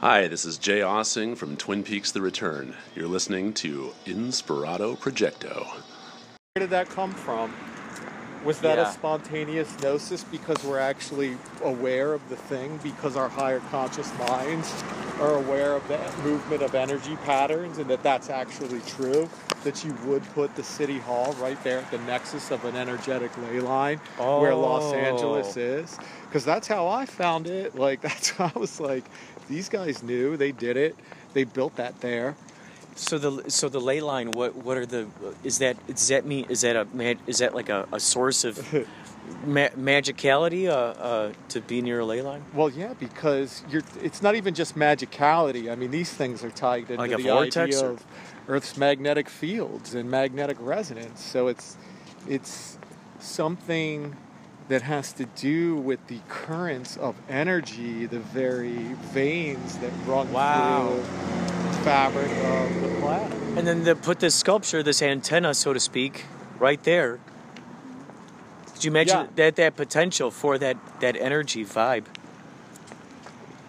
Hi, this is Jay Aaseng from Twin Peaks The Return. You're listening to Inspirato Projecto. Where did that come from? Was that Yeah. a spontaneous gnosis because we're actually aware of the thing because our higher conscious minds are aware of the movement of energy patterns and that that's actually true? That you would put the city hall right there at the nexus of an energetic ley line where Los Oh. Angeles is? Because that's how I found it. Like, that's how I was like, these guys knew, they did it, they built that there. So the so the ley line. What what are the? Is that does that mean? Is that a is that like a, a source of ma- magicality? Uh, uh, to be near a ley line. Well, yeah, because you're. It's not even just magicality. I mean, these things are tied into Like the idea or- of Earth's magnetic fields and magnetic resonance. So it's it's something that has to do with the currents of energy, the very veins that run Wow. through the fabric of the planet. And then they put this sculpture, this antenna, so to speak, right there. Could you imagine Yeah. that that potential for that that energy vibe?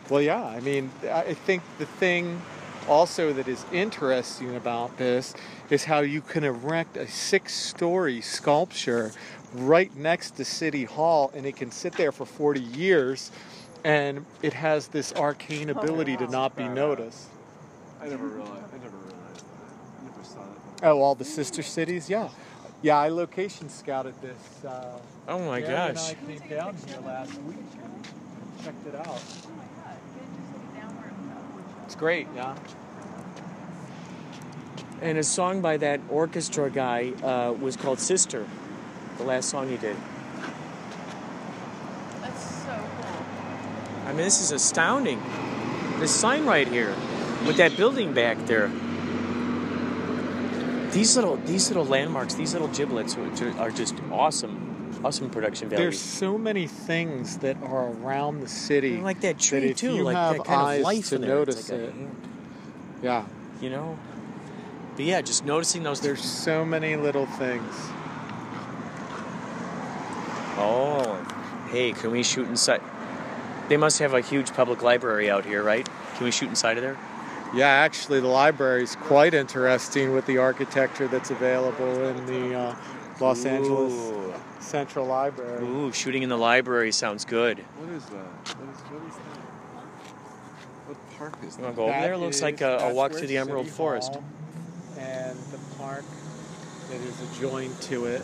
Well, yeah. I mean, I think the thing also that is interesting about this is how you can erect a six story sculpture right next to City Hall and it can sit there for 40 years and it has this arcane ability to not be noticed. I never realized. I never realized that. I never saw that. Oh, all the sister cities? Yeah. Yeah, I location scouted this. Uh, Oh my Gary gosh! And I came down here last week and checked it out. It's great, yeah. And a song by that orchestra guy uh, was called "Sister," the last song he did. That's so cool. I mean, this is astounding. This sign right here, with that building back there. These little, these little landmarks, these little giblets are- are just awesome, awesome production value. There's so many things that are around the city. And like that tree if too, like that kind eyes of life to in there. It's notice like a it. hand, Yeah, you know. But yeah, just noticing those. there's so many little things. Oh, hey, can we shoot inside? They must have a huge public library out here, right? Can we shoot inside of there? Yeah, actually, the library is quite interesting with the architecture that's available in the uh, Los Angeles Central Library. Ooh, shooting in the library sounds good. What is that? What is, what is that? What park is You want that? to go over That there? Looks like a, a walk through the Emerald City Forest. Hall And the park that is adjoined to it.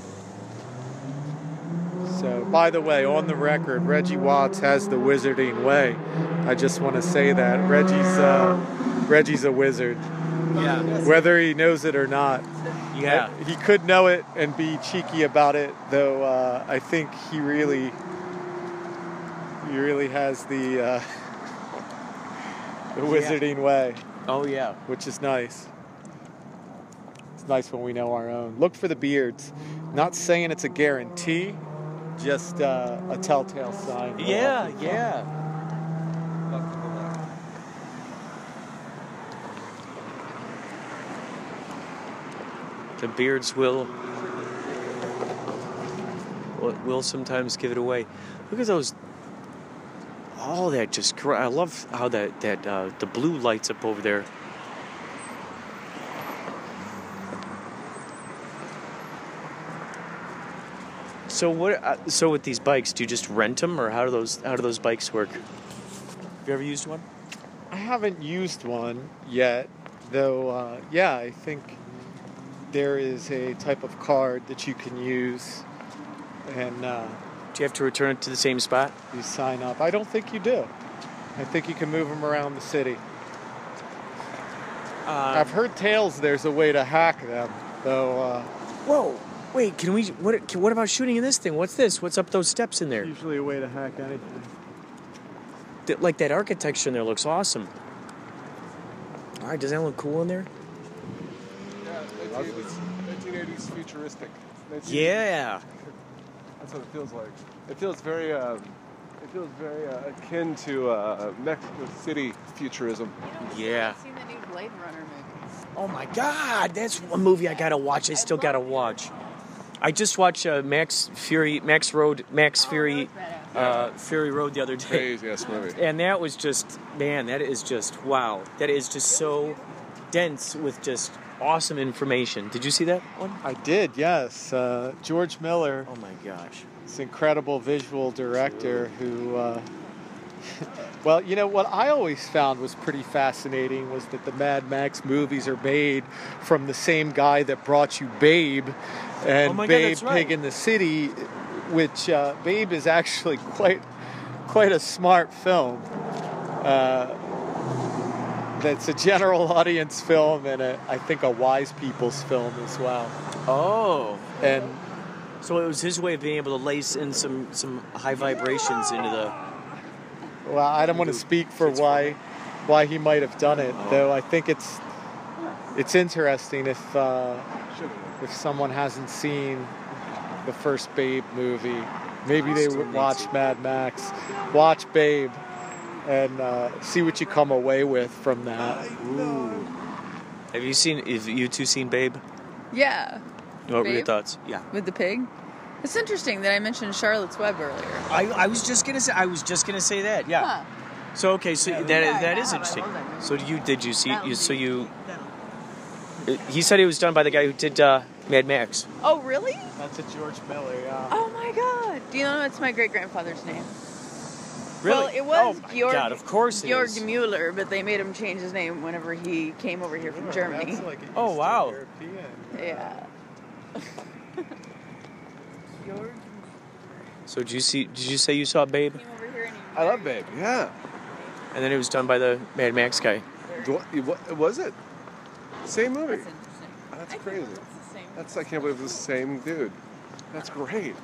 So, by the way, on the record, Reggie Watts has the wizarding way. I just want to say that Reggie's uh, Reggie's a wizard, Yeah. whether he knows it or not. Yeah. He could know it and be cheeky about it, though. Uh, I think he really, he really has the uh, the wizarding way Oh yeah. which is nice. It's nice when we know our own. Look for the beards. Not saying it's a guarantee, just uh, a telltale sign. Yeah, yeah. The beards will will, sometimes give it away. Look at those. All that just. I love how that that uh, the blue lights up over there. So what? Uh, so with these bikes, do you just rent them, or how do those how do those bikes work? Have you ever used one? I haven't used one yet, though. Uh, yeah, I think there is a type of card that you can use, and uh, Do you have to return it to the same spot? you sign up. I don't think you do. I think you can move them around the city. Uh, I've heard tales there's a way to hack them, though. Uh, whoa! Wait, can we? What? Can, what about shooting in this thing? What's this? What's up those steps in there? usually a way to hack anything. Th- Like that architecture in there looks awesome. All right, does that look cool in there? Yeah, 1980s, 1980s futuristic. 1980s. Yeah. That's what it feels like. It feels very, um, it feels very uh, akin to uh, Mexico City futurism. Yeah. I've seen the new Blade Runner movie. Oh my God, that's one movie I gotta watch. I still gotta watch. I just watched uh, Max Fury, Max Road, Max Fury, uh, Fury Road the other day, Crazy ass movie. and that was just man, that is just wow. That is just so dense with just awesome information. Did you see that one? I did, yes. Uh, George Miller Oh my gosh. this incredible visual director who uh, well you know what i always found was pretty fascinating was that the mad max movies are made from the same guy that brought you babe and Oh my God, babe right. pig in the city which uh, babe is actually quite quite a smart film uh, that's a general audience film and a, i think a wise people's film as well Oh. and So it was his way of being able to lace in some some high vibrations into the. Well, I don't want to speak for why why he might have done it, though. I think it's it's interesting if uh, if someone hasn't seen the first Babe movie, maybe they would watch Mad Max, watch Babe, and uh, see what you come away with from that. Have you seen? Have you two seen Babe? Yeah, What were your thoughts? Yeah. with the pig. It's interesting that I mentioned Charlotte's Web earlier. I, I was just gonna say I was just gonna say that. Yeah. Huh. So okay, so that that is interesting. So you did you see? You, so you. He said it was done by the guy who did uh, Mad Max. Oh, really? That's a George Miller, yeah. Oh my God! Do you know that's my great grandfather's name? Really? Well, it was oh my Georg. God, of course it Georg is. Mueller, but they made him change his name whenever he came over here from Germany. That's like Oh, wow. European. Yeah. Georg So did you see? Did you say you saw Babe? came over here and he I love Babe. Yeah. And then it was done by the Mad Max guy. Do I- what- Was it? Same movie. That's interesting. That's I think crazy. It's the same. That's I can't believe it's the same dude. That's great.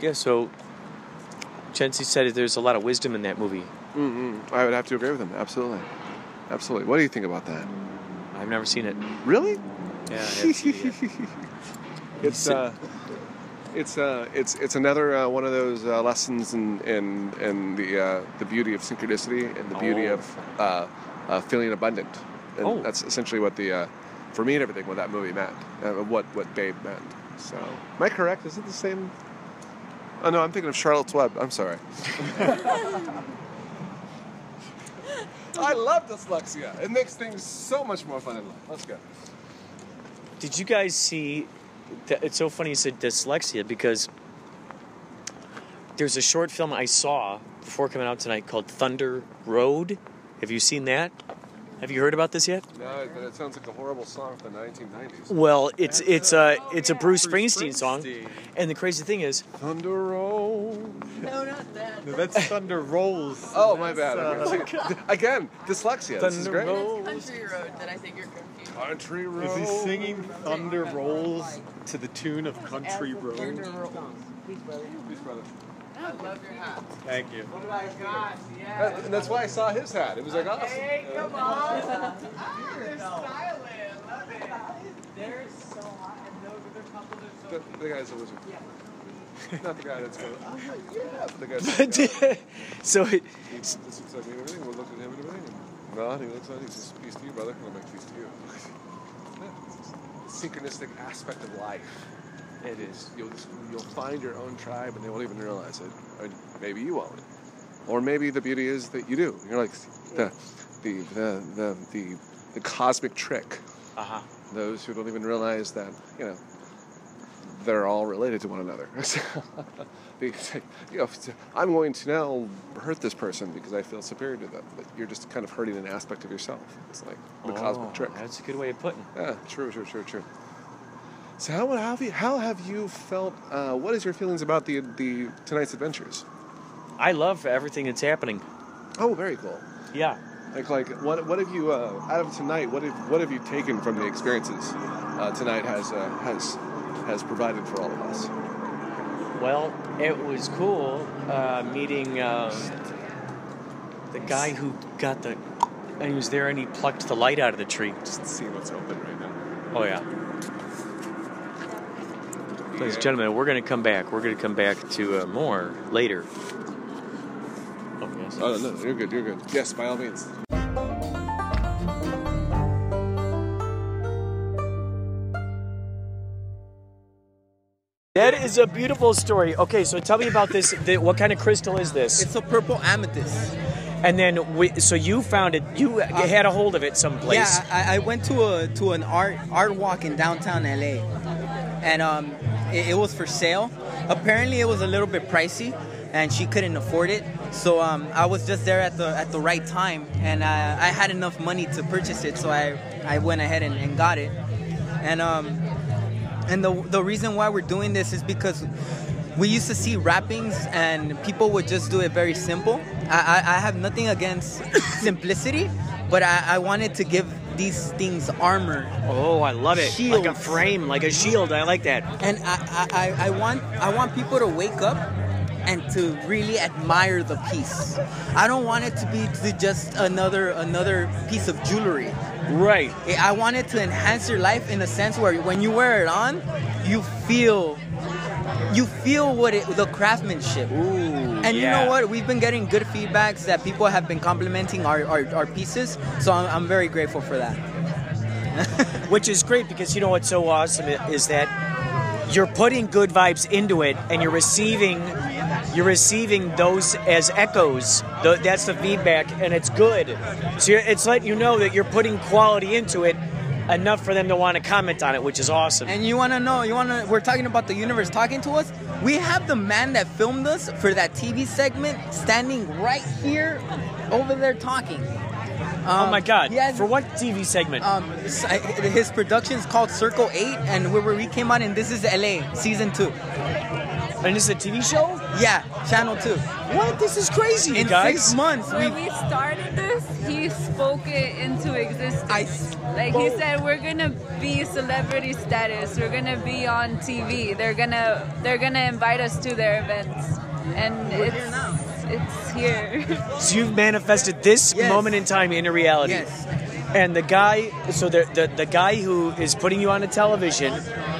Yeah. So. Chency said there's a lot of wisdom in that movie. Mm-hmm. I would have to agree with him. Absolutely. Absolutely. What do you think about that? I've never seen it. Really? Yeah. I haven't seen it. It's uh, it's uh, it's it's another uh, one of those uh, lessons in in, in the uh, the beauty of synchronicity and the beauty Oh. of uh, uh, feeling abundant. And Oh. that's essentially what the uh, for me and everything what that movie meant. Uh, what what Babe meant. So am I correct? Is it the same? Oh no, I'm thinking of Charlotte's Web. I'm sorry. I love dyslexia. It makes things so much more fun in life. Let's go. Did you guys see? That, it's so funny you said dyslexia because there's a short film I saw before coming out tonight called Thunder Road. Have you seen that? Have you heard about this yet? No, but it sounds like a horrible song from the 1990s. Well, it's it's a it's a Bruce Bruce Springsteen song, and the crazy thing is, Thunder Roll. No, not that. No, that's Thunder Rolls. Oh, my bad. uh, Okay. Again, dyslexia. This is Thunder great. Roll. Country Road that I think you're confused. Country Road. Is he singing Thunder Rolls to the tune of Country Road? Please, brother. I love your hat. Thank you. That- and that's why I saw his hat. It was like awesome. they're so hot and those are their couples or The, the guy's a wizard. Yeah. Not the guy that's going, oh, yeah, but the guy's so it, This looks like me and everything. We'll look at him and everything. No, he looks like he's just peace to you, brother. I'll make peace to you. Yeah, it's just synchronistic aspect of life. It is. You'll you'll find your own tribe, and they won't even realize it. Or maybe you won't. Or maybe the beauty is that you do. You're like the the the the the, the cosmic trick. Uh huh. Those who don't even realize that you know they're all related to one another. you know, I'm going to now hurt this person because I feel superior to them. But you're just kind of hurting an aspect of yourself. It's like the cosmic Oh, trick. That's a good way of putting. it. Yeah, true, true, true, true. So how, how have you how have you felt? Uh, what is your feelings about the the tonight's adventures? I love everything that's happening. Oh, very cool. Yeah. Like like what what have you uh, out of tonight? What have what have you taken from the experiences uh, tonight has uh, has has provided for all of us? Well, it was cool uh, meeting uh, the guy who got the. And he was there and he plucked the light out of the tree. Just see what's open right now. Oh, yeah. Ladies and gentlemen, we're going to come back. We're going to come back to uh, more later. Oh, yes. Oh no, you're good. You're good. Yes, by all means. That is a beautiful story. Okay, so tell me about this. The, what kind of crystal is this? It's a purple amethyst. And then, we, so you found it. You had a hold of it someplace. Yeah, I, I went to a to an art art walk in downtown LA, and um, it, it was for sale. Apparently, it was a little bit pricey, and she couldn't afford it. So um, I was just there at the at the right time, and I, I had enough money to purchase it. So I I went ahead and, and got it, and um, and the the reason why we're doing this is because we used to see wrappings and people would just do it very simple. I, I, I have nothing against simplicity, but I, I wanted to give these things armor. Oh, I love it. Like a frame, like a shield. I like that. And I, I, I- I want I want people to wake up and to really admire the piece. I don't want it to be to just another another piece of jewelry. Right. I want it to enhance your life in a sense where when you wear it on, you feel you feel what it the craftsmanship. Ooh. And you know what? We've been getting good feedbacks that people have been complimenting our, our, our pieces. So I'm, I'm very grateful for that. Which is great because you know what's so awesome is that you're putting good vibes into it and you're receiving you're receiving those as echoes. Th- That's the feedback and it's good. So you're, it's letting you know that you're putting quality into it enough for them to want to comment on it, which is awesome. And you want to know, you want to, we're talking about the universe talking to us. We have the man that filmed us for that TV segment standing right here over there talking. oh my god. he has- For what TV segment? Um, his production is called Circle 8, and where we came on, and This is LA, season 2. And this is a TV show? Yeah, channel 2. What? This is crazy, you In guys. six months, When we we started this, he spoke it into existence. I like he said, we're gonna be celebrity status. We're gonna be on TV. They're gonna they're gonna invite us to their events, and it's here now. it's here. So you've manifested this Yes. moment in time into reality. Yes. And the guy, so the, the the guy who is putting you on the television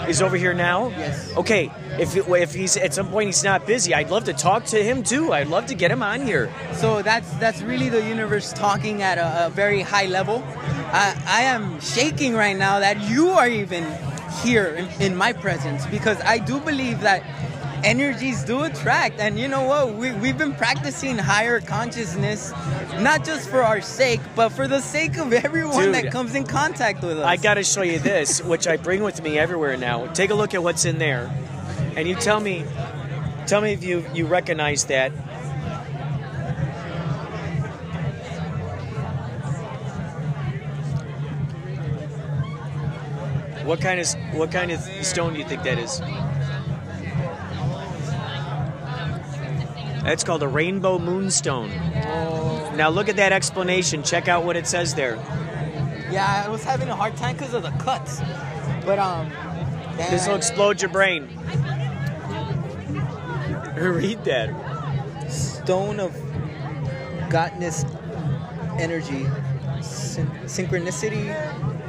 is over here now. Yes. Okay. If it, if he's at some point he's not busy, I'd love to talk to him too. I'd love to get him on here. So that's that's really the universe talking at a, a very high level. I, I am shaking right now that you are even here in, in my presence because I do believe that energies do attract. And you know what? We, we've been practicing higher consciousness, not just for our sake, but for the sake of everyone Dude, that comes in contact with us. I got to show you this, which I bring with me everywhere now. Take a look at what's in there, and you tell me, tell me if you you recognize that. What kind of what kind of stone do you think that is? That's called a rainbow moonstone. Now look at that explanation. Check out what it says there. Yeah, I was having a hard time because of the cuts. But, um. This will explode your brain. Read that. stone of godness energy syn- synchronicity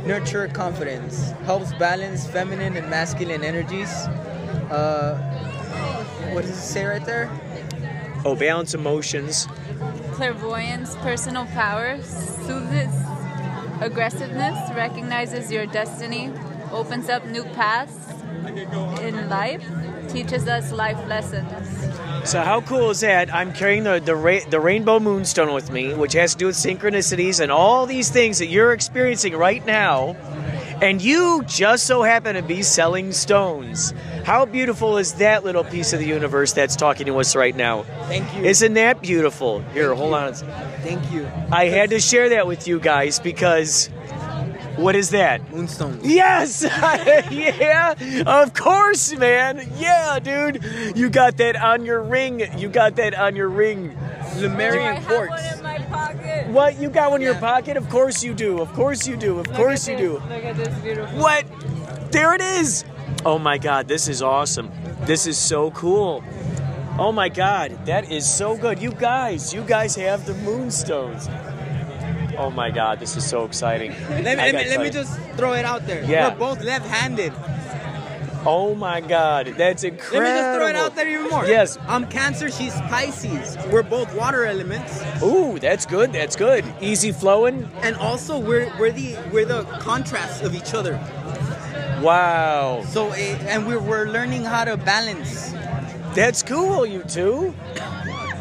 nurture confidence helps balance feminine and masculine energies uh, what does it say right there Oh, balance emotions. Clairvoyance, personal power, soothes aggressiveness, recognizes your destiny, opens up new paths in life, teaches us life lessons. So how cool is that? I'm carrying the the, ra- the rainbow moonstone with me, which has to do with synchronicities and all these things that you're experiencing right now. And you just so happen to be selling stones. How beautiful is that little piece of the universe that's talking to us right now? Thank you. Isn't that beautiful? Here, hold on. Thank you. I had to share that with you guys because what is that? Moonstone. Yes! yeah! Of course, man! Yeah, dude! You got that on your ring. You got that on your ring. Lemurian I have quartz. one in my pocket. What? You got one in your pocket? Of course you do. Of course you do. Of Look course you at do. Look at this beautiful. What? There it is. Oh my god, this is awesome. This is so cool. Oh my god, that is so good. You guys, you guys have the moonstones. Oh my god, this is so exciting. Let me, let me, let me just throw it out there. Yeah. We're both left-handed. Oh my god, that's incredible. Let me just throw it out there even more. Yes. I'm Cancer. She's Pisces. We're both water elements, Ooh, that's good. That's good. Easy flowing. and also we're we're the we're the contrast of each other. Wow, So eh, and we're we're learning how to balance. that's cool. You two.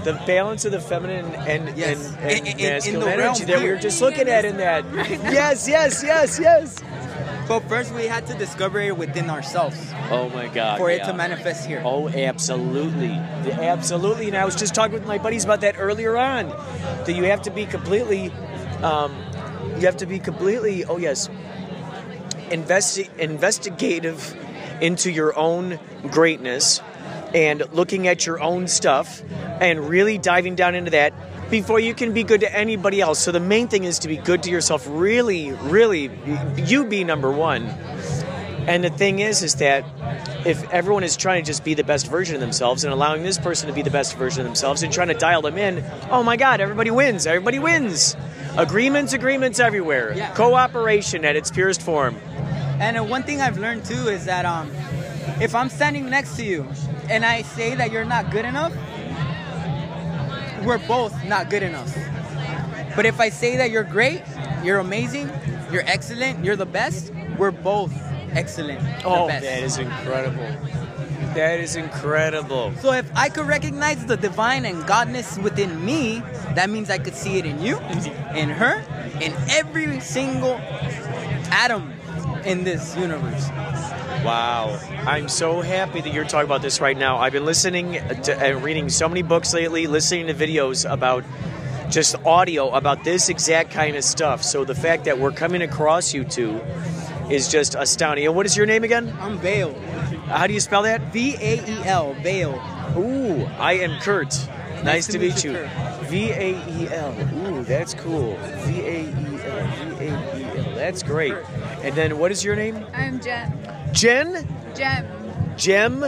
The balance of the feminine and Yes. and, and In- in- in the masculine realm energy that we were just looking at in that. Yes, yes, yes, yes. But first, we had to discover it within ourselves Oh my God. for it to manifest here. Oh, absolutely. Absolutely. And I was just talking with my buddies about that earlier on. That you have to be completely, um, you have to be completely, oh yes, investi- investigative into your own greatness and looking at your own stuff and really diving down into that before you can be good to anybody else. So the main thing is to be good to yourself. Really, really, you be number one. And the thing is, is that if everyone is trying to just be the best version of themselves and allowing this person to be the best version of themselves and trying to dial them in, oh my God, everybody wins. Everybody wins. Agreements, agreements everywhere. Yeah. Cooperation at its purest form. And uh, one thing I've learned too is that um, if I'm standing next to you and I say that you're not good enough, we're both not good enough. But if I say that you're great, you're amazing, you're excellent, you're the best, we're both excellent. Oh, the best. that is incredible. That is incredible. So if I could recognize the divine and godness within me, that means I could see it in you, in her, in every single atom in this universe. Wow. I'm so happy that you're talking about this right now. I've been listening to and reading so many books lately, listening to videos about just audio about this exact kind of stuff. So the fact that we're coming across you two is just astounding. And what is your name again? I'm Vael. How do you spell that? V A E L, Vael. Ooh, I am Kurt. Nice, to, meet, you. V A E L. Ooh, that's cool. V A E L. V A L. That's great. And then what is your name? I'm Jen. Jen? Jem. Jem?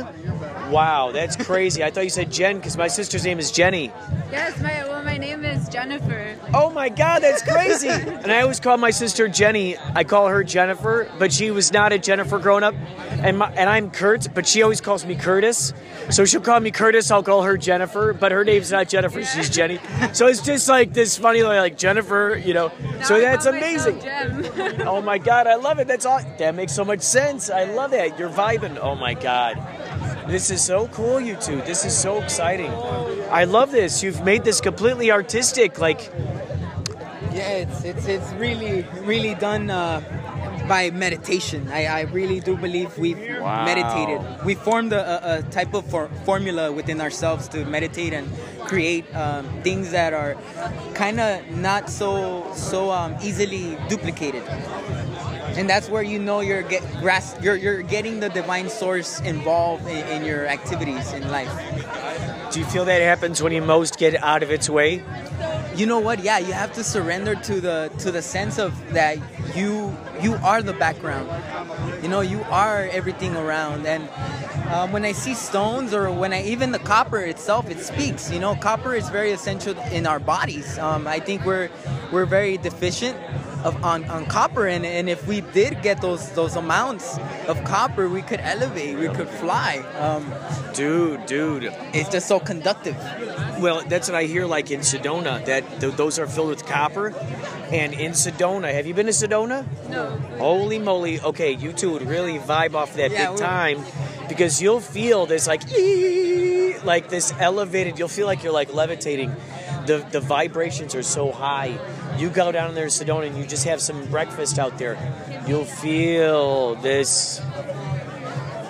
Wow, that's crazy. I thought you said Jen because my sister's name is Jenny. Yes, my well, my name is Jennifer. Oh my God, that's crazy. and I always call my sister Jenny. I call her Jennifer, but she was not a Jennifer growing up. And my, and I'm Kurt, but she always calls me Curtis. So she'll call me Curtis. I'll call her Jennifer, but her name's not Jennifer. She's Jenny. So it's just like this funny like Jennifer, you know. so I that's amazing. Oh my god, I love it. That's all. That makes so much sense. I love that. You're vibing. Oh my god. This is so cool, you two. This is so exciting. I love this. You've made this completely artistic. Like, Yeah, it's it's it's really really done uh, by meditation. I, I really do believe we've Wow. meditated. We formed a, a, type of for, formula within ourselves to meditate and create um, things that are kind of not so so um, easily duplicated. And that's where you know you're get grasp, you're you're getting the divine source involved in, in your activities in life. do you feel that happens when you most get out of its way? you know what? Yeah you have to surrender to the to the sense of that you you are the background. You know you are everything around. And um, when i see stones or when i even the copper itself it speaks. You know copper is very essential in our bodies. Um, i think we're we're very deficient of on, on copper and, and if we did get those those amounts of copper we could elevate we could fly um, Dude, dude. it's just so conductive Well, that's what I hear like in Sedona, that th- those are filled with copper. And in Sedona, have you been to Sedona? no. Holy moly. Okay, you two would really vibe off that Yeah, big time because you'll feel this like "Ee," like this elevated, you'll feel like you're like levitating. The the vibrations are so high. You go down there in Sedona and you just have some breakfast out there. You'll feel this.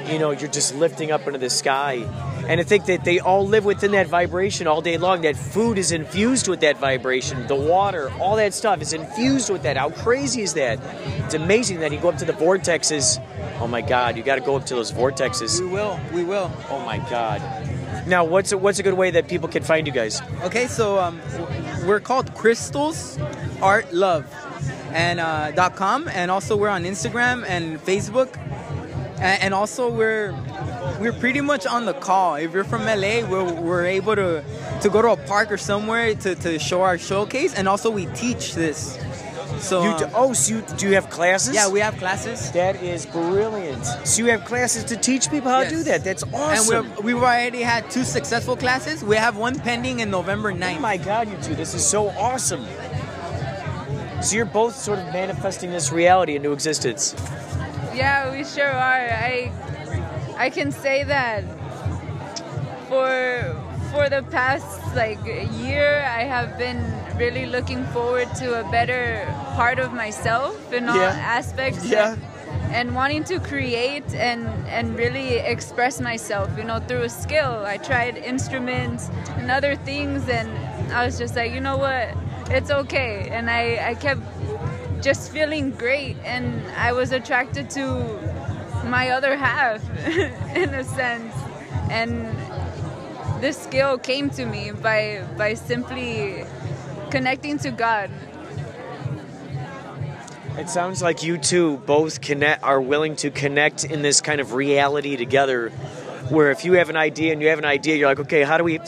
You know, you're just lifting up into the sky. And I think that they all live within that vibration all day long. That food is infused with that vibration. The water, all that stuff is infused with that. How crazy is that? It's amazing that you go up to the vortexes. Oh my God, you got to go up to those vortexes. We will. We will. Oh my God. Now, what's a, what's a good way that people can find you guys? Okay, so um, we're called Crystals Art Love and uh, com, and also we're on Instagram and Facebook, and, and also we're we're pretty much on the call. If you're from LA, we're, we're able to to go to a park or somewhere to, to show our showcase, and also we teach this. So You do, um, oh, so you, do you have classes? yeah, we have classes. That is brilliant. So you have classes to teach people how to do that. That's And awesome. we've, we've already had two successful classes. We have one pending in November 9th. Oh my God, you two, this is so awesome. So you're both sort of manifesting this reality into existence. Yeah, we sure are. I I can say that for for the past like year, I have been really looking forward to a better part of myself in all Yeah. aspects. Yeah. And wanting to create and and really express myself, you know, through a skill. I tried instruments and other things, and I was just like, you know what, it's okay. And I I kept just feeling great and I was attracted to my other half in a sense and this skill came to me by by simply connecting to God It sounds like you two both connect are willing to connect in this kind of reality together. Where if you have an idea and you have an idea, you're like, okay, how do we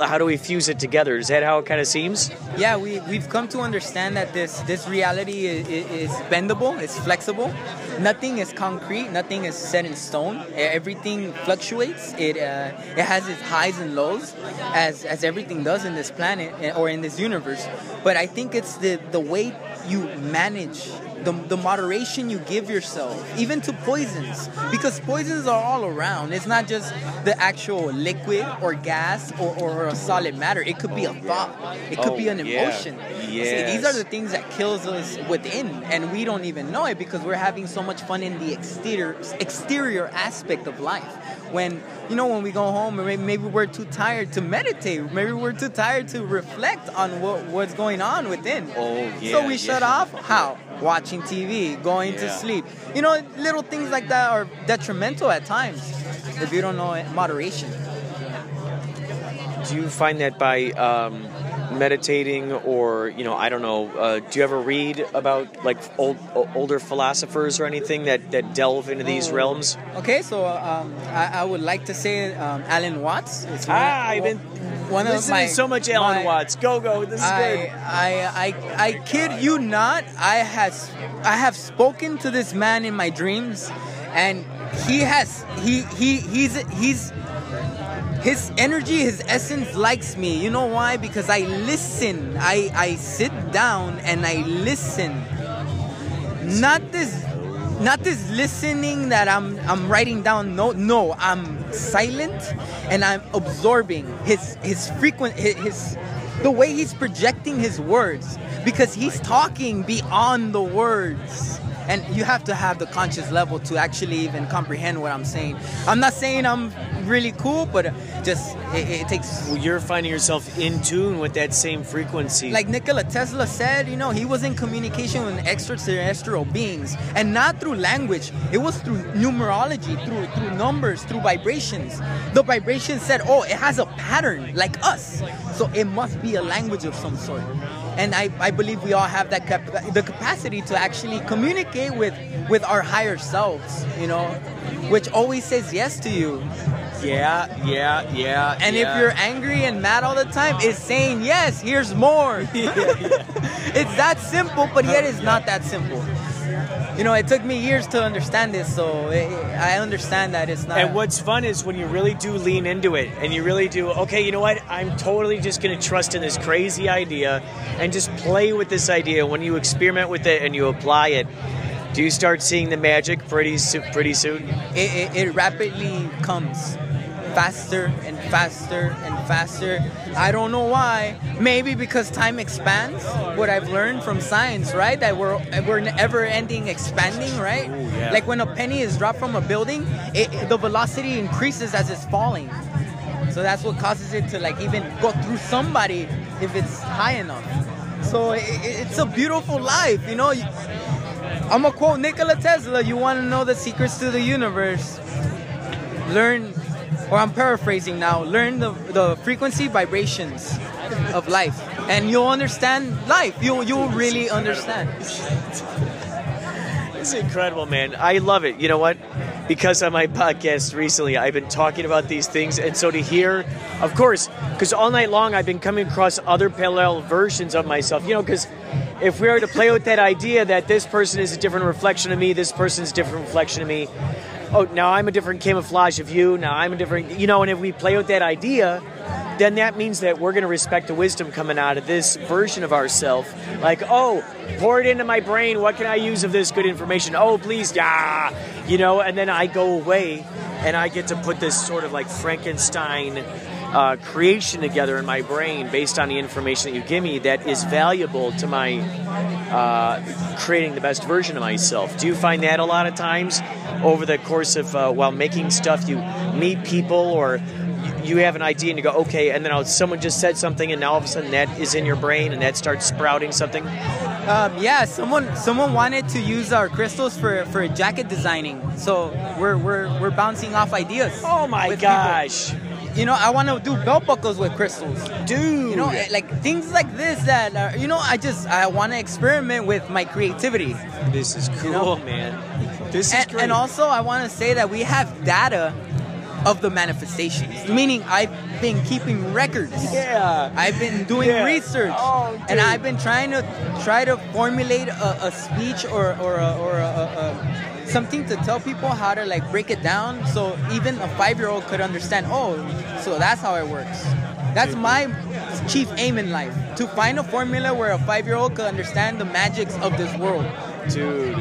how do we fuse it together? Is that how it kind of seems? Yeah, we, we've come to understand that this, this reality is, is bendable, it's flexible. Nothing is concrete, nothing is set in stone. Everything fluctuates. It, uh, it has its highs and lows, as, as everything does in this planet eh, or in this universe. But I think it's the, the way you manage the, the moderation you give yourself, even to poisons, because poisons are all around. It's not just the actual liquid or gas or, or a solid matter. It could be a thought. It could Oh, be an yeah. emotion. See, these are the things that kills us within, and we don't even know it because we're having so much fun in the exterior exterior aspect of life. When you know, when we go home, maybe, maybe we're too tired to meditate. Maybe we're too tired to reflect on what, what's going on within. Oh, yeah, So yeah, we shut off. How? Watching TV, going to sleep. You know, little things like that are detrimental at times if you don't know it, moderation. Do you find that by um, meditating, or you know, I don't know, uh, do you ever read about like old older philosophers or anything that that delve into these realms? Okay, so um, I, I would like to say um, Alan Watts. Is one- Ah, I've been one of my so much Alan my- Watts. Go go, this is I, good. I, I, I kid you not. I has I have spoken to this man in my dreams, and he has he he he's he's his energy, his essence likes me. You know why? Because I listen. I I sit down and I listen. Not this not this listening that I'm I'm writing down no no I'm silent and I'm absorbing his his frequent his, his the way he's projecting his words because he's talking beyond the words and you have to have the conscious level to actually even comprehend what I'm saying. I'm not saying I'm really cool, but just it, it takes Well, you're finding yourself in tune with that same frequency. like Nikola Tesla said, you know, he was in communication with extraterrestrial beings, and not through language. It was through numerology, through through numbers, through vibrations. The vibration said, "Oh, it has a pattern like us, so it must be a language of some sort." And I, I believe we all have that cap- the capacity to actually communicate with with our higher selves, you know, which always says yes to you. yeah, yeah, yeah. And yeah. if you're angry and mad all the time, it's saying yes, here's more. it's that simple, but yet it's not that simple. You know, it took me years to understand this, so it, I understand that it's not. And what's fun is when you really do lean into it and you really do, okay, you know what? I'm totally just going to trust in this crazy idea and just play with this idea. When you experiment with it and you apply it, do you start seeing the magic pretty, soo- pretty soon? it, it, it rapidly comes. faster and faster and faster. I don't know why. Maybe because time expands. What I've learned from science, right? That we're we're ever ending expanding, right? yeah. Like when a penny is dropped from a building, it, it- the velocity increases as it's falling. So that's what causes it to like even go through somebody if it's high enough. So it- it's a beautiful life, you know. I'm gonna quote Nikola Tesla. You want to know the secrets to the universe? Learn, or I'm paraphrasing now. Learn the the frequency vibrations of life, and you'll understand life. You'll you'll really understand. It's incredible, man. I love it. You know what? Because on my podcast recently, I've been talking about these things, and so to hear, of course, because all night long I've been coming across other parallel versions of myself. You know, because if we were to play with that idea that this person is a different reflection of me, this person's a different reflection of me. Oh, now I'm a different camouflage of you. Now I'm a different, you know. And if we play with that idea, then that means that we're going to respect the wisdom coming out of this version of ourselves. Like, oh, pour it into my brain. What can I use of this good information? Oh, please, yeah, you know. And then I go away, and I get to put this sort of like Frankenstein uh, creation together in my brain based on the information that you give me that is valuable to my uh, creating the best version of myself. Do you find that a lot of times over the course of uh, while making stuff, you meet people or you- have an idea and you go, okay, and then someone just said something, and now all of a sudden that is in your brain and that starts sprouting something? Um, yeah, someone someone wanted to use our crystals for, for jacket designing. So we're we're we're bouncing off ideas. Oh my gosh! people. You know, I want to do belt buckles with crystals. Dude. You know, like things like this that are, you know, I just I want to experiment with my creativity. This is cool, know? man. This is And, great. and also, I want to say that we have data of the manifestations. Meaning, I've been keeping records. yeah. I've been doing Yeah. research, Oh, and. I've been trying to try to formulate a, a speech or or a, or a, a, a, something to tell people how to like break it down, so even a five year old could understand. Oh, so that's how it works. That's my chief aim in life: to find a formula where a five year old could understand the magics of this world. Dude,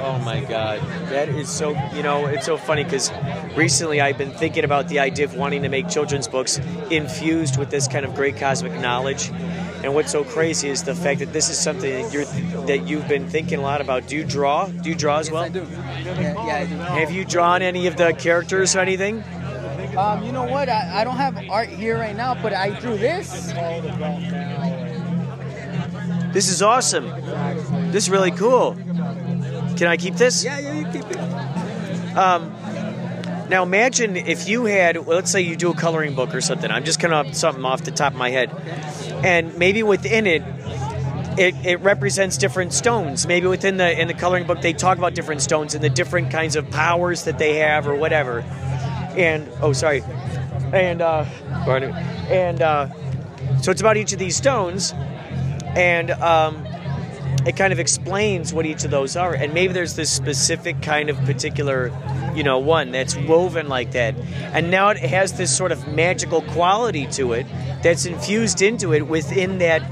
oh my god. That is so, you know, it's so funny because recently I've been thinking about the idea of wanting to make children's books infused with this kind of great cosmic knowledge. And what's so crazy is the fact that this is something that you're that you've been thinking a lot about. Do you draw? Do you draw as well? I do. Yeah, yeah, I do. Have you drawn any of the characters or anything? Um, you know what? I, I don't have art here right now, but I drew this. This is awesome. This is really cool. Can I keep this? Yeah, yeah, you keep it. Now imagine if you had, let's say you do a coloring book or something. I'm just coming up with something off the top of my head, and maybe within it, it, it represents different stones. Maybe within the in the coloring book they talk about different stones and the different kinds of powers that they have or whatever. And oh, sorry, and uh, and uh, so it's about each of these stones, and um, it kind of explains what each of those are and maybe there's this specific kind of particular you know one that's woven like that and now it has this sort of magical quality to it that's infused into it within that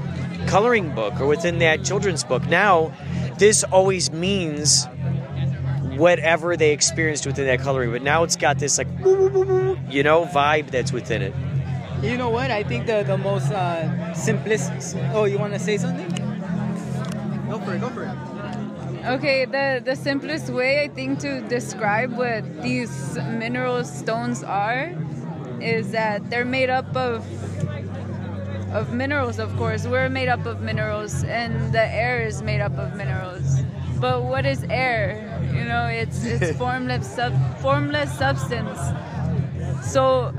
coloring book or within that children's book now this always means whatever they experienced within that coloring but now it's got this like you know vibe that's within it You know what? I think the the most uh, simplest. Oh, you want to say something? For it. Go for it. Okay, the, the simplest way I think to describe what these mineral stones are is that they're made up of of minerals, of course. We're made up of minerals and the air is made up of minerals. But what is air? You know, it's it's formless sub, formless substance. So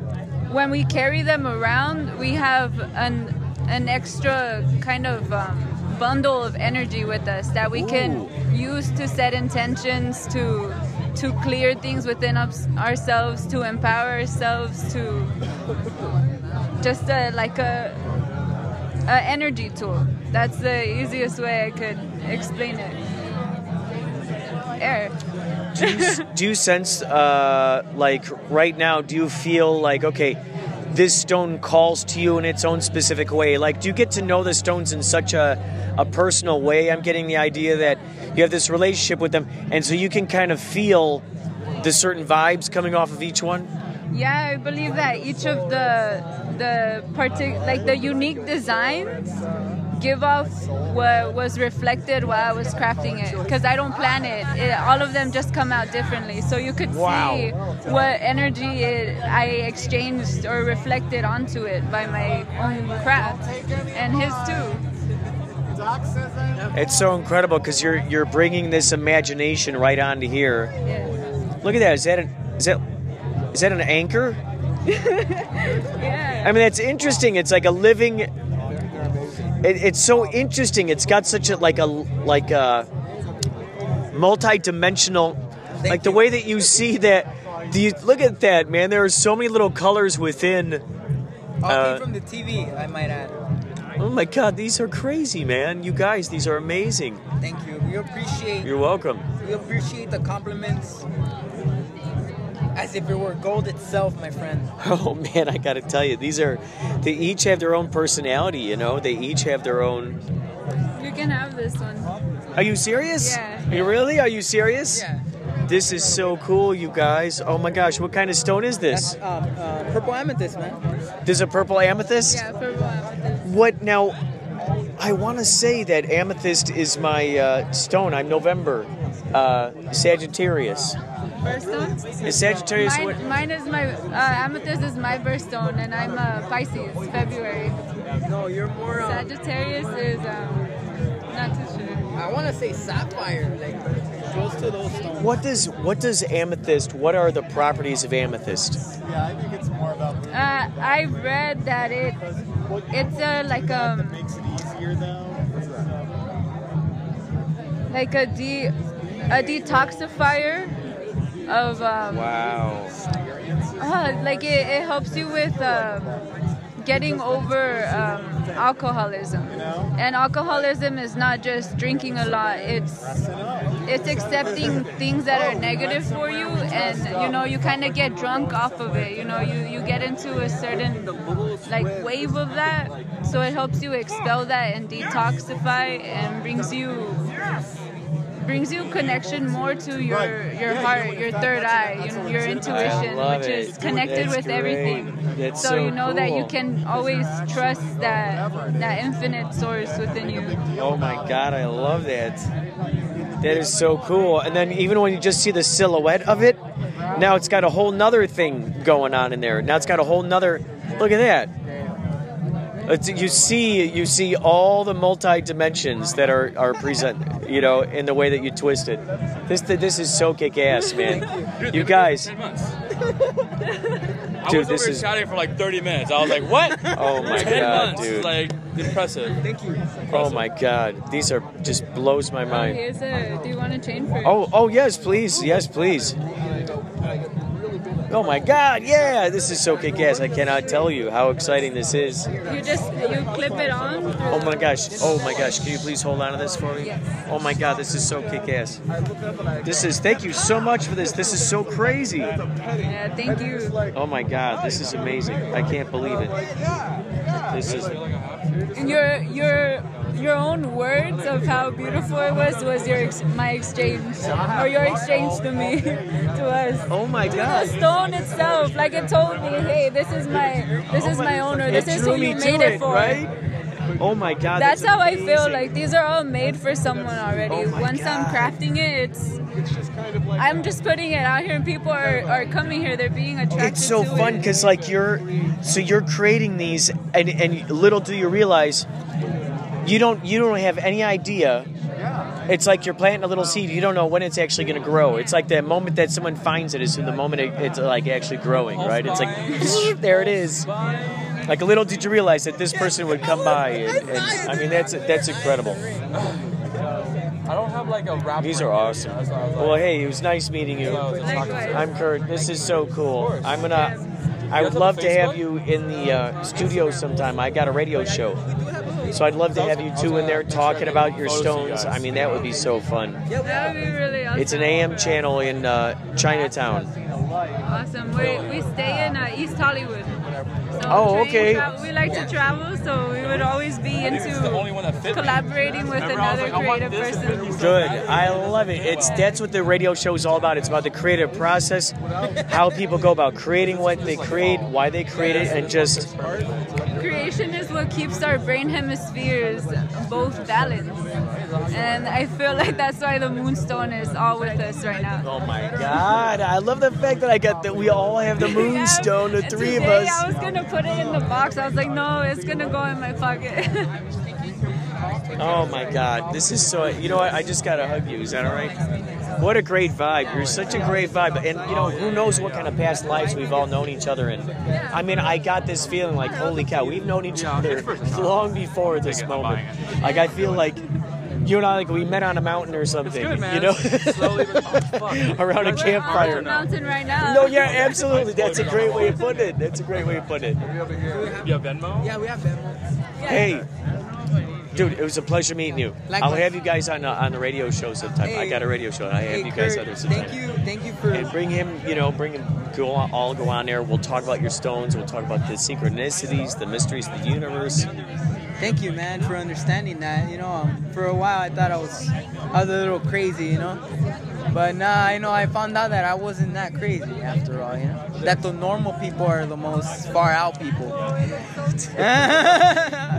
when we carry them around, we have an an extra kind of um, bundle of energy with us that we can use to set intentions to to clear things within us, ourselves, to empower ourselves, to just a, like a, a energy tool. That's the easiest way I could explain it. Air. do you, do you sense uh, like right now do you feel like okay this stone calls to you in its own specific way? Like do you get to know the stones in such a, a personal way? I'm getting the idea that you have this relationship with them and so you can kind of feel the certain vibes coming off of each one? Yeah, I believe that each of the the partic- like the unique designs give off what was reflected while I was crafting it because I don't plan it. it. All of them just come out differently, so you could Wow. see what energy it, I exchanged or reflected onto it by my own craft and his too. It's so incredible because you're you're bringing this imagination right onto here. Yeah. Look at that. Is that an is that is that an anchor? yeah. I mean, that's interesting. It's like a living. It, it's so interesting. It's got such a like a like a multi-dimensional, like the way that you see that. Do you look at that, man? There are so many little colors within. All Uh, from the TV, I might add. Oh my God, these are crazy, man! You guys, these are amazing. Thank you. We appreciate You're welcome. we appreciate the compliments as if it were gold itself, my friend. Oh man, I gotta tell you, these are. They each have their own personality. You know, they each have their own. You can have this one. Are you serious? Yeah. You really? Are you serious? Yeah. This is so cool, you guys. Oh my gosh, what kind of stone is this? That's um, uh, purple amethyst, man. This is a purple amethyst? Yeah, purple amethyst. What now? I want to say that amethyst is my uh, stone. I'm November. Uh, Sagittarius. Birthstone? Is Sagittarius what? Mine, mine is my uh, amethyst is my birthstone, and I'm uh, Pisces, February. No, you're more. Um, Sagittarius is um, not too sure. I want to say sapphire, like close to those stones. What does what does amethyst? What are the properties of amethyst? Yeah, I think it's more about. Uh, I read that it it's a like um like a de a detoxifier of um, Wow. uh, like it, it helps you with um, getting over um, alcoholism. And alcoholism is not just drinking a lot it's it's accepting things that are negative for you and you know you kind of get drunk off of it you know you you get into a certain like wave of that. So it helps you expel that and detoxify and brings you brings you connection more to your your heart your third eye your, your intuition love which it. is connected That's with great. everything That's so, so you know that you can always trust that that infinite source within you Oh my god, I love that. That is so cool. And then even when you just see the silhouette of it, now it's got a whole nother thing going on in there. Now it's got a whole nother look at that. It's, you see you see all the multi dimensions that are, are present you know in the way that you twist it this this is so kick ass man you guys Ten months. I Dude, was this over is- chatting for like 30 minutes. I was like, what? oh my Ten god months. dude Like, impressive. Thank you. oh my god these are just blows my oh, mind here's a do you want a chain for Oh, oh yes, please, yes, please. Oh my God, yeah, this is so kick-ass. I cannot tell you how exciting this is. you just you clip it on Oh my gosh, oh my gosh, can you please hold on to this for me? Yes. Oh my God, this is so kick-ass. This is, thank you so much for this. This is so crazy. yeah thank you Oh my God, this is amazing. I can't believe it. This is, and your your your own words of how beautiful it was was your ex- my exchange or your exchange to me to us oh my god the stone itself like it told me hey this is my this is my owner this is who you made it, for right? Oh my God. that's how I feel like these are all made for someone already. Oh Once I'm crafting it, it's it's just kind of like I'm just putting it out here, and people are, are coming here. They're being attracted. it's so fun it. because like you're so you're creating these and and little do you realize you don't you don't have any idea. It's like you're planting a little seed you don't know when it's actually going to grow. It's like the moment that someone finds it is the moment it, it's like actually growing right? It's like there it is. Like a little did you realize that this person would come by and, and i mean that's that's incredible. I don't have like a rap. these are awesome. well hey it was nice meeting you. I'm Kurt. This is so cool. I'm gonna. I would love to have you in the uh, studio sometime. I got a radio show, so I'd love to have you two in there talking about your stones. I mean, that would be so fun. that would be really awesome. It's an AM channel in uh, Chinatown. awesome. We, we stay in uh, East Hollywood. So So Oh, train okay. tra- we like to travel, so we would always be into the only one that collaborating with Remember, another like, creative person. Good. I love it. It's that's what the radio show is all about. It's about the creative process, how people go about creating what they create, why they create it, and just Creation is what keeps our brain hemispheres both balanced. And I feel like that's why the moonstone is all with us right now. oh my god, I love the fact that I got that we all have the moonstone, the Yeah, three of us. I was gonna put it in the box. I was like, no, it's gonna go in my pocket. Oh my god, this is so. You know what? I just gotta hug you. Is that all right? What a great vibe. You're such a great vibe. And you know, who knows what kind of past lives we've all known each other in. I mean, I got this feeling like, holy cow, we've known each other long before this moment. Like, I feel like you and I, like, we met on a mountain or something. good, man. You know, Slowly, but oh, around a on campfire. mountain right now. No, yeah, absolutely. That's a great way of putting it. That's a great way of putting it. You have Venmo? Yeah, we have Venmo. Hey, dude, it was a pleasure meeting you. I'll have you guys on uh, on the radio show sometime. I got a radio show, and I have you guys Kurt, on there sometime. thank you, thank you for. And bring him, you know, bring him. Go on, all go on there. We'll talk about your stones. We'll talk about the synchronicities, the mysteries of the universe. Thank you, man, for understanding that. You know, um, for a while I thought I was, I was a little crazy, you know, but nah, you know, I found out that I wasn't that crazy after all. You know, that the normal people are the most far out people.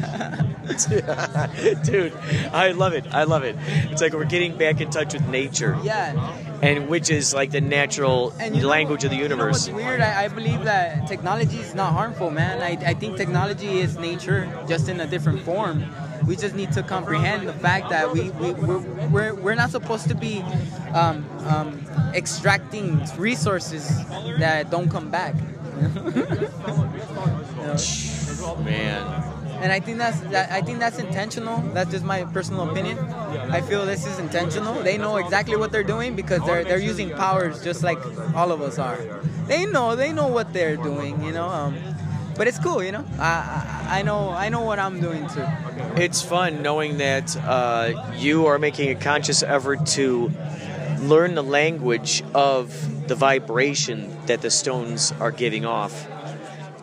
Dude, I love it. I love it. It's like we're getting back in touch with nature, yeah. and which is like the natural you know language of the what- you know universe. what's weird? I, I believe that technology is not harmful, man. I, I think technology is nature, just in a different form. We just need to comprehend the fact that we, we we're, we're, we're not supposed to be um, um, extracting resources that don't come back. You know? Man, And I think that's that, I think that's intentional. That's just my personal opinion. I feel this is intentional. They know exactly what they're doing because they're they're using powers just like all of us are. They know they know what they're doing, you know. Um, but it's cool, you know. I, I know I know what I'm doing too. it's fun knowing that uh, you are making a conscious effort to learn the language of the vibration that the stones are giving off,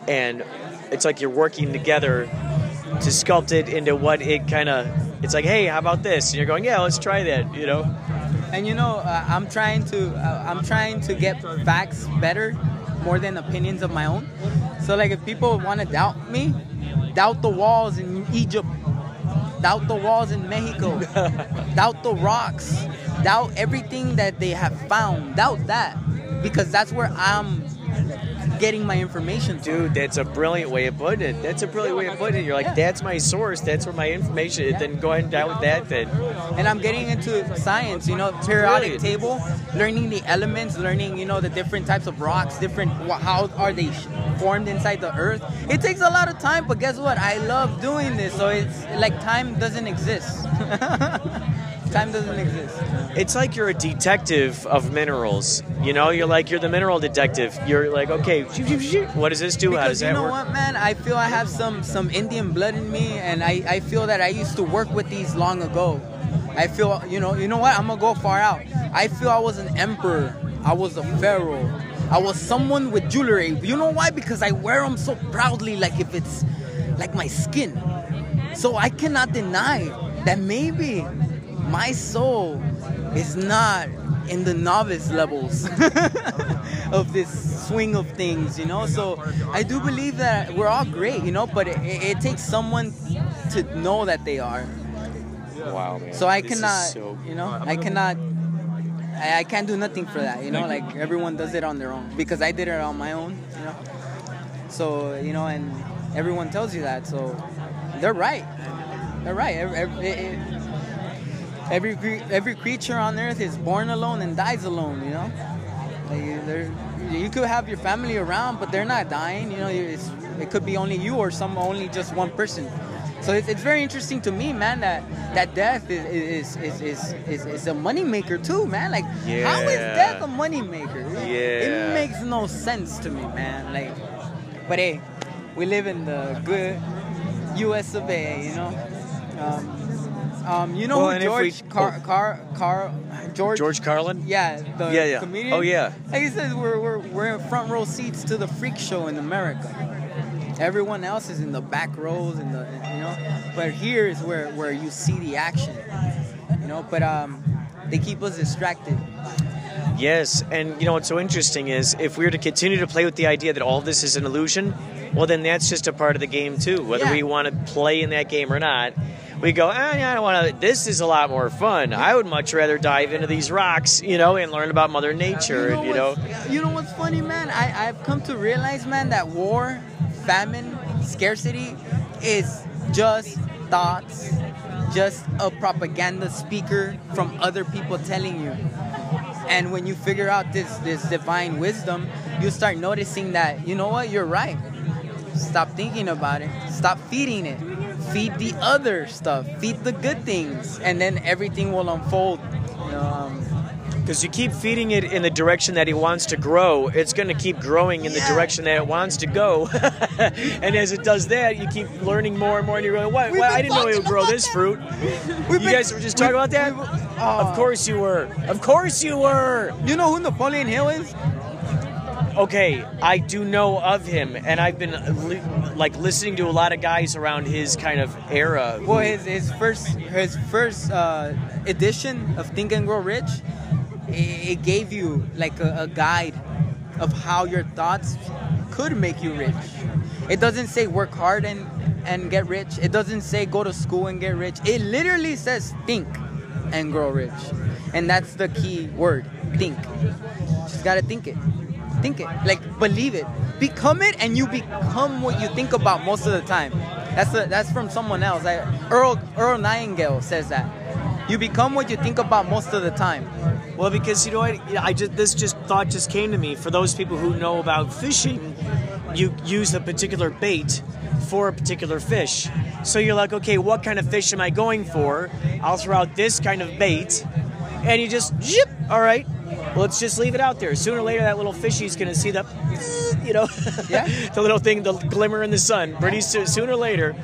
and it's like you're working together to sculpt it into what it kind of. It's like, hey, how about this? And you're going, yeah, let's try that. You know. And you know, uh, I'm trying to uh, I'm trying to get facts better more than opinions of my own. So like if people want to doubt me, doubt the walls in Egypt, doubt the walls in Mexico, doubt the rocks, doubt everything that they have found. Doubt that because that's where I'm getting my information from. Dude, that's a brilliant way of putting it. That's a brilliant way of putting it. You're like, Yeah. that's my source. That's where my information is. Then go ahead and doubt that. Then and I'm getting into science, you know, periodic Brilliant. table, learning the elements, learning, you know, the different types of rocks, different how are they formed inside the earth. It takes a lot of time, but guess what? I love doing this, so it's like time doesn't exist. time doesn't exist. it's like you're a detective of minerals. You know, you're like you're the mineral detective. You're like, okay, what does this do? How does Because you know work? what, man? I feel I have some some Indian blood in me, and I, I feel that I used to work with these long ago. I feel, you know, you know what? I'm gonna go far out. I feel I was an emperor. I was a pharaoh. I was someone with jewelry. You know why? Because I wear them so proudly, like if it's like my skin. So I cannot deny that maybe my soul is not in the novice levels of this swing of things, you know. So I do believe that we're all great, you know, but it, it, takes someone to know that they are. Wow, man. So I This cannot, so- you know, I cannot. I, I can't do nothing for that, you know. Like everyone does it on their own because I did it on my own, you know. So you know, and everyone tells you that, so they're right. They're right. It- every, every creature on earth is born alone and dies alone, you know. Like, you could have your family around, but they're not dying. You know, it's, it could be only you or some only just one person. So it's, it's very interesting to me, man, that that death is is is is, is, is a moneymaker too, man. Like, how is death a moneymaker? Yeah. It makes no sense to me, man. Like, but hey, we live in the good U.S. of A. You know. Um, um, you know Well, who if we- George Car Car Car George George Carlin? yeah, the Yeah, yeah. comedian. Oh, yeah. Like he says, we're, we're, we're in front row seats to the freak show in America. Everyone else is in the back rows and the you know. But here is where where you see the action. You know, but um, they keep us distracted. Yes, and you know what's so interesting is if we were to continue to play with the idea that all this is an illusion, well, then that's just a part of the game too. Whether Yeah. we want to play in that game or not, we go, ah, yeah, I don't want to. This is a lot more fun. I would much rather dive into these rocks, you know, and learn about Mother Nature. and, you know, you know what's funny, man? I, I've come to realize, man, that war, famine, scarcity is just thoughts, just a propaganda speaker from other people telling you. And when you figure out this this divine wisdom, you start noticing that you know what, you're right. Stop thinking about it. Stop feeding it. Feed the other stuff. Feed the good things, and then everything will unfold. Um, because you keep feeding it in the direction that it wants to grow, it's going to keep growing in the direction that it wants to go. and as it does that, you keep learning more and more, and you're going, what? Been I didn't know it would grow this that. fruit. You been- guys were just talking about that? of course you were. Of course you were. You know who Napoleon Hill is? Okay, I do know of him, and I've been li- like listening to a lot of guys around his kind of era. Well, his, his first his first uh, edition of Think and Grow Rich, it, it gave you like a, a guide of how your thoughts could make you rich. It doesn't say work hard and and get rich. It doesn't say go to school and get rich. It literally says think and grow rich, and that's the key word. Think. Just gotta think it. Think it. Like believe it. Become it, and you become what you think about most of the time. That's a, that's from someone else. I, Earl Earl Nightingale says that. You become what you think about most of the time. Well, because you know what, I just this just thought just came to me. For those people who know about fishing, you use a particular bait for a particular fish. So you're like, okay, what kind of fish am I going for? I'll throw out this kind of bait, and you just. All right, let's just leave it out there. Sooner or later, that little fishy's gonna see the, you know, Yeah. the little thing, the glimmer in the sun. Pretty soon, sooner or later.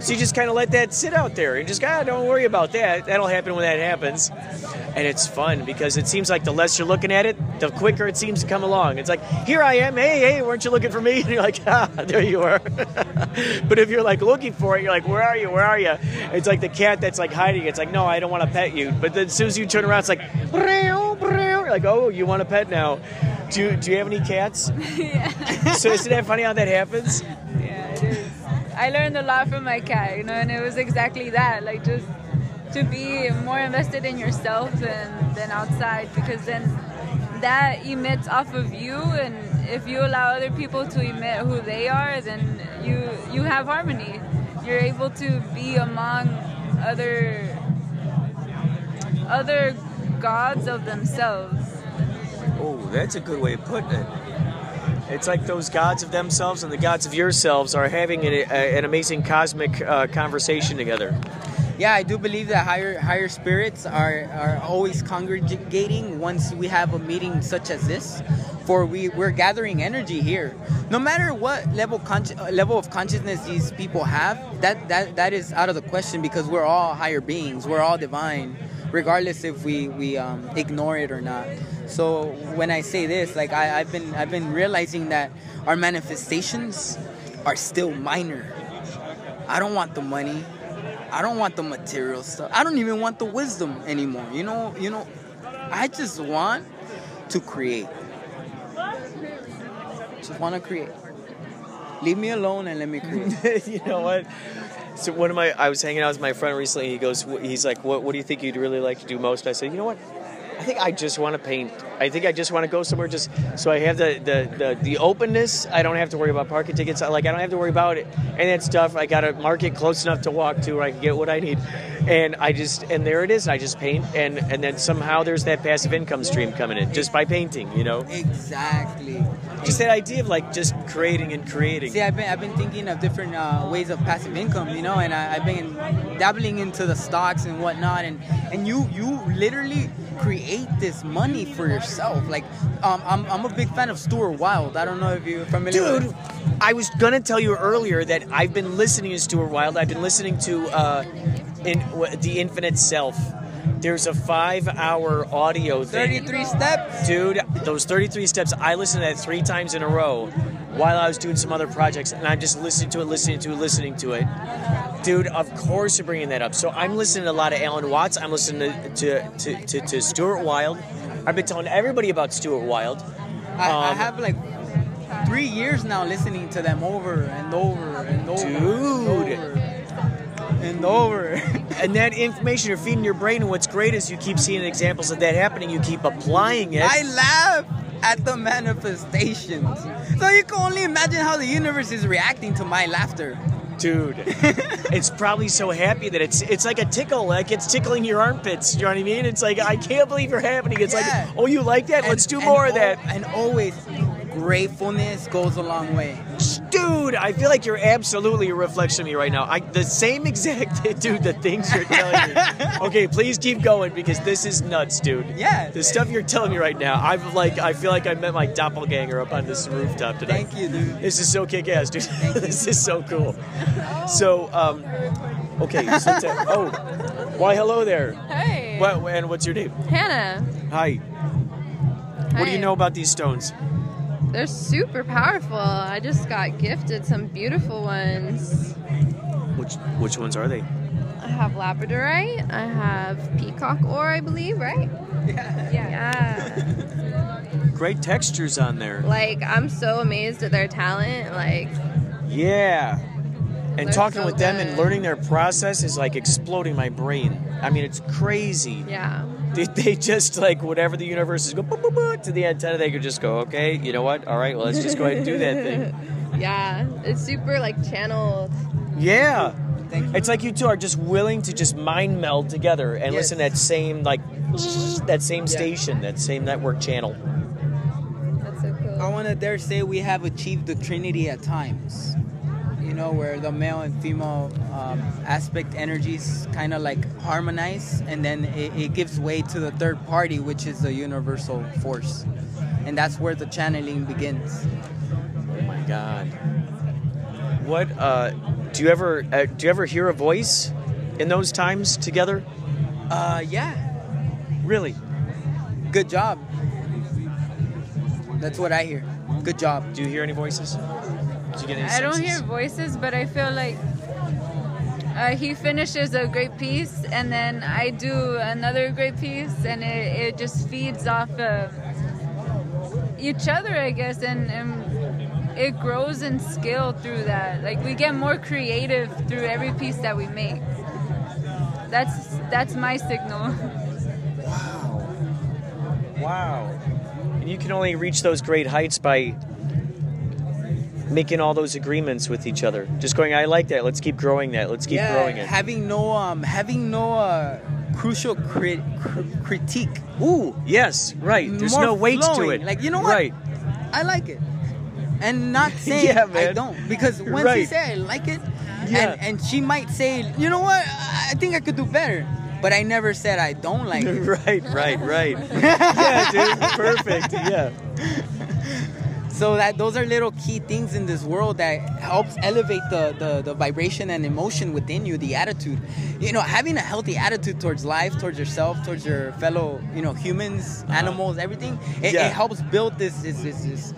So you just kind of let that sit out there and just, God, don't worry about that. That'll happen when that happens. And it's fun because it seems like the less you're looking at it, the quicker it seems to come along. It's like, here I am. Hey, hey, weren't you looking for me? And you're like, ah, there you are. but if you're like looking for it, you're like, where are you? Where are you? It's like the cat that's like hiding. It's like, no, I don't want to pet you. But then as soon as you turn around, it's like, "Brew, brew." You're like, oh, you want a pet now. Do you, do you have any cats? so isn't that funny how that happens? Yeah, it is. I learned a lot from my cat, you know, and it was exactly that. Like just to be more invested in yourself than than outside, because then that emits off of you, and if you allow other people to emit who they are, then you you have harmony. You're able to be among other other gods of themselves. Oh, that's a good way of putting it. It's like those gods of themselves and the gods of yourselves are having an, a, an amazing cosmic uh, conversation together. Yeah, I do believe that higher higher spirits are, are always congregating once we have a meeting such as this. For we we're gathering energy here. No matter what level consci- uh, level of consciousness these people have, that that that is out of the question because we're all higher beings. We're all divine, regardless if we we um, ignore it or not. So when I say this, like I, I've been I've been realizing that our manifestations are still minor. I don't want the money. I don't want the material stuff. I don't even want the wisdom anymore. You know, you know, I just want to create. Just want to create. Leave me alone and let me create. you know what? So one of my, I was hanging out with my friend recently. He goes, he's like, what, what do you think you'd really like to do most? I said, you know what? I think I just want to paint. I think I just want to go somewhere just so I have the, the, the, the openness. I don't have to worry about parking tickets. Like I don't have to worry about it and that stuff. I got a market close enough to walk to where I can get what I need. And I just and there it is. I just paint and and then somehow there's that passive income stream coming in just by painting. You know, exactly. just that idea of like just creating and creating. See, I've been I've been thinking of different uh, ways of passive income, you know, and I, I've been dabbling into the stocks and whatnot, and and you you literally create this money for yourself. Like, um, I'm I'm a big fan of Stuart Wilde. I don't know if you're familiar. Dude, with I was gonna tell you earlier that I've been listening to Stuart Wilde. I've been listening to uh, in w- the Infinite Self. There's a five-hour audio thing. 33 steps. Dude, those 33 steps, I listened to that three times in a row. While I was doing some other projects, and I'm just listening to it, listening to it, listening to it. Dude, of course you're bringing that up. So I'm listening to a lot of Alan Watts. I'm listening to to, to, to, to Stuart Wilde. I've been telling everybody about Stuart Wilde. I, I Um, have like three years now listening to them over and over and over Dude. and over and over. And that information you're feeding your brain, and what's great is you keep seeing examples of that happening. You keep applying it. I laugh at the manifestations. So you can only imagine how the universe is reacting to my laughter. dude it's probably so happy that it's it's like a tickle like it's tickling your armpits you know what i mean it's like i can't believe you're happening it's Yeah. like oh you like that let's do and more of that And always, gratefulness goes a long way. dude i feel like you're absolutely a reflection of me right now i the same exact dude the things you're telling me okay please keep going because this is nuts dude Yeah. the stuff you're telling me right now i'm like i feel like i met my doppelganger up on this rooftop today. Thank you, dude. This is so kick ass, dude. this is so cool. So, um, okay. So t- oh, why, hello there. Hey. What, and what's your name? Hannah. Hi. What do you know about these stones? They're super powerful. I just got gifted some beautiful ones. Which which ones are they? I have labradorite. I have peacock ore, I believe, right? Yeah. Yeah. Great textures on there. like I'm so amazed at their talent. Like Yeah. And talking so with them and learning their process is like exploding my brain. I mean, it's crazy. yeah. They, they just like whatever the universe is go boop, boop, boop, to the antenna. They could just go, okay, you know what? All right, well, let's just go ahead and do that thing. Yeah. It's super like channeled. Yeah. Thank you. It's like you two are just willing to just mind meld together and Yes. listen to that same like that same station, that same network channel. That's so cool. I want to dare say we have achieved the trinity at times. You know, where the male and female um, aspect energies kind of like harmonize, and then it, it gives way to the third party, which is the universal force. And that's where the channeling begins. Oh my god. What uh do you ever uh, do you ever hear a voice in those times together? Uh, yeah, Really? good job. That's what I hear. Good job. Do you hear any voices? Do you get any I don't hear voices, but I feel like uh, he finishes a great piece, and then I do another great piece, and it, it just feeds off of each other, I guess, and, and it grows in skill through that. Like we get more creative through every piece that we make. That's that's my signal. Wow. Wow. And you can only reach those great heights by making all those agreements with each other. Just going, I like that. Let's keep growing that. Let's keep yeah, growing it. having no um, having no uh, crucial crit- cr- critique. Ooh, yes, right. There's More no weight to it. Like, you know what? Right. I like it. And not saying Yeah, I don't. Because when she Right. say I like it, Yeah. and, and she might say, you know what, I think I could do better. But I never said I don't like it. right, right, right. yeah, dude. Perfect. Yeah. So that those are little key things in this world that helps elevate the, the, the vibration and emotion within you, the attitude. You know, having a healthy attitude towards life, towards yourself, towards your fellow, you know, humans, uh-huh. animals, everything. It, Yeah. it helps build this this this this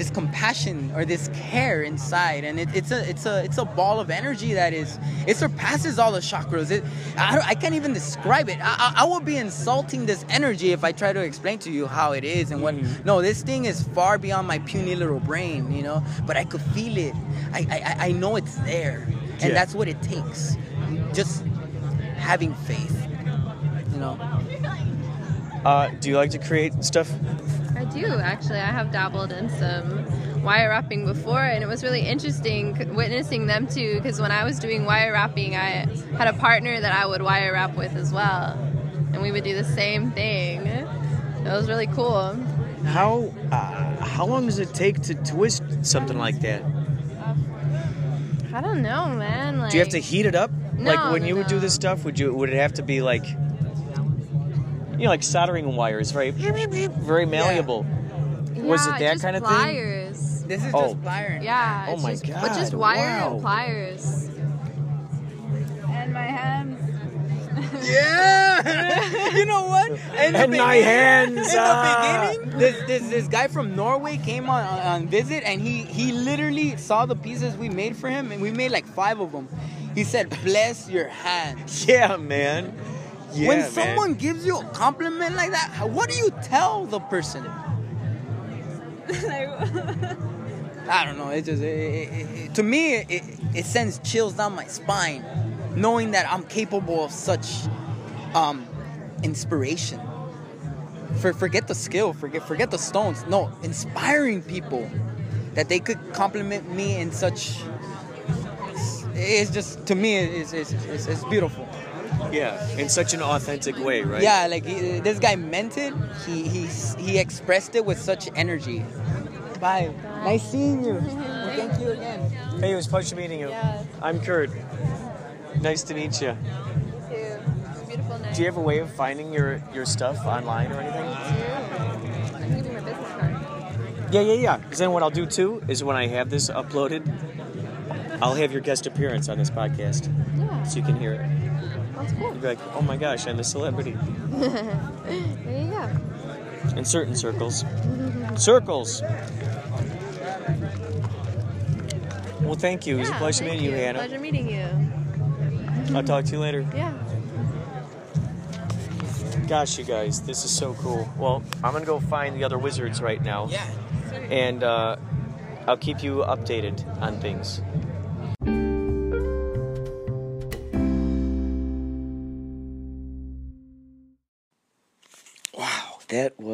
this compassion or this care inside, and it, it's a it's a it's a ball of energy that is it surpasses all the chakras. It I, I can't even describe it. I, I I will be insulting this energy if I try to explain to you how it is and what. No, this thing is far beyond my puny little brain, you know. But I could feel it. I I, I- I know it's there, and Yeah. that's what it takes. Just having faith, you know. Uh, do you like to create stuff? I do actually. I have dabbled in some wire wrapping before, and it was really interesting witnessing them too. Because when I was doing wire wrapping, I had a partner that I would wire wrap with as well, and we would do the same thing. It was really cool. How uh, how long does it take to twist something like that? I don't know, man. Like, Do you have to heat it up? No, like when no, you would do this stuff, would you would it have to be like you know, like soldering wires, very very malleable. Was it that just kind of pliers. This is Oh. just pliers. Yeah. Oh it's my just, God, But just wire wow. and pliers. And my hands. Yeah. you know what? In And my hands, In the ah. beginning, this, this this guy from Norway came on on visit, and he he literally saw the pieces we made for him, and we made like five of them. He said, "Bless your hands." Yeah, man. Yeah, when man. someone gives you a compliment like that, what do you tell the person? I don't know. It just it, it, it, to me it, it, it sends chills down my spine, knowing that I'm capable of such um, inspiration. For forget the skill, forget forget the stones. No, inspiring people that they could compliment me in such. It's just to me it's it's, it's, it's beautiful. Yeah, in such an authentic way, right? Yeah, like he, this guy meant it. He he he expressed it with such energy. Bye. Nice seeing you. And thank you again. Hey, it was a pleasure meeting you. Yeah. I'm Kurt. Nice to meet you. Beautiful night. Do you have a way of finding your, your stuff online or anything? I can give you my business card. Yeah, yeah, yeah. Because then what I'll do too is when I have this uploaded, I'll have your guest appearance on this podcast. Yeah. So you can hear it. That's cool. You'll be like, oh my gosh, I'm a celebrity. there you go. In certain circles. Circles! Well, thank you. It was a pleasure thank meeting you, Hannah. Pleasure meeting you. I'll talk to you later. Yeah. Gosh, you guys, this is so cool. Well, I'm gonna go find the other wizards right now. Yeah. And uh, I'll keep you updated on things.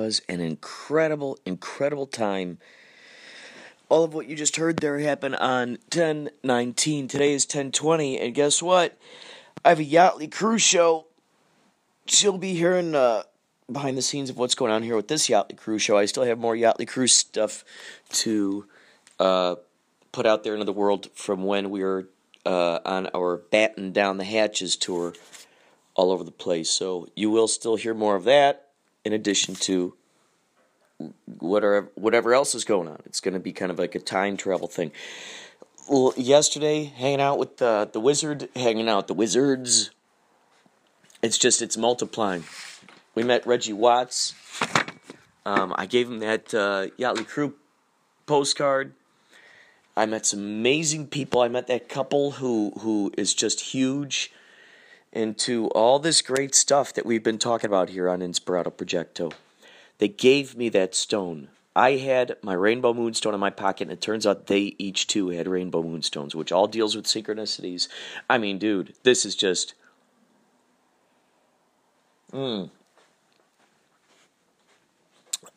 Was an incredible, incredible time. All of what you just heard there happened on 1019. Today is 1020, and guess what? I have a Yachtly Cruise show. She'll be hearing uh, behind the scenes of what's going on here with this Yachtly Cruise show. I still have more Yachtly Cruise stuff to uh, put out there into the world from when we were uh, on our Batten Down the Hatches tour all over the place. So you will still hear more of that in addition to whatever whatever else is going on. It's going to be kind of like a time travel thing. Well, yesterday, hanging out with the the wizard, hanging out the wizards. It's just it's multiplying. We met Reggie Watts. Um, I gave him that uh, Yachtly Crew postcard. I met some amazing people. I met that couple who who is just huge into all this great stuff that we've been talking about here on Inspirato Projecto. They gave me that stone. I had my rainbow moonstone in my pocket, and it turns out they each too had rainbow moonstones, which all deals with synchronicities. I mean, dude, this is just. Mm.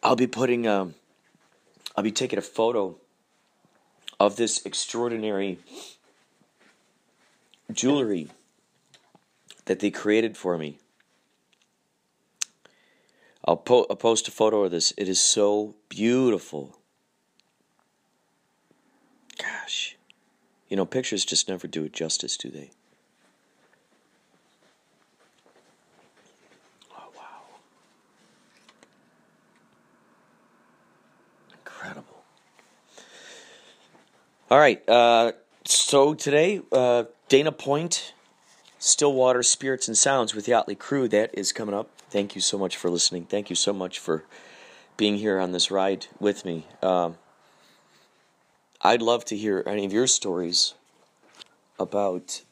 I'll be putting um I'll be taking a photo of this extraordinary jewelry that they created for me. I'll, po- I'll post a photo of this. It is so beautiful. Gosh. You know, pictures just never do it justice, do they? Oh, wow. Incredible. All right. Uh, so today, uh, Dana Point, Stillwater Spirits and Sounds with the Yachtly Crew. That is coming up. Thank you so much for listening. Thank you so much for being here on this ride with me. Um, I'd love to hear any of your stories about.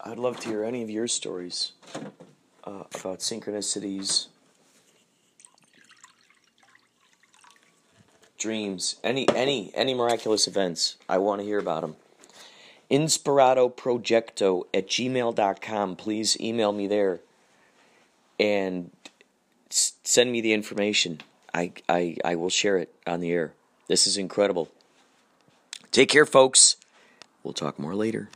I'd love to hear any of your stories uh, about synchronicities, dreams, any any any miraculous events. I want to hear about them. Inspiratoprojecto at gmail.com. Please email me there and send me the information. I, I, I will share it on the air. This is incredible. Take care, folks. We'll talk more later.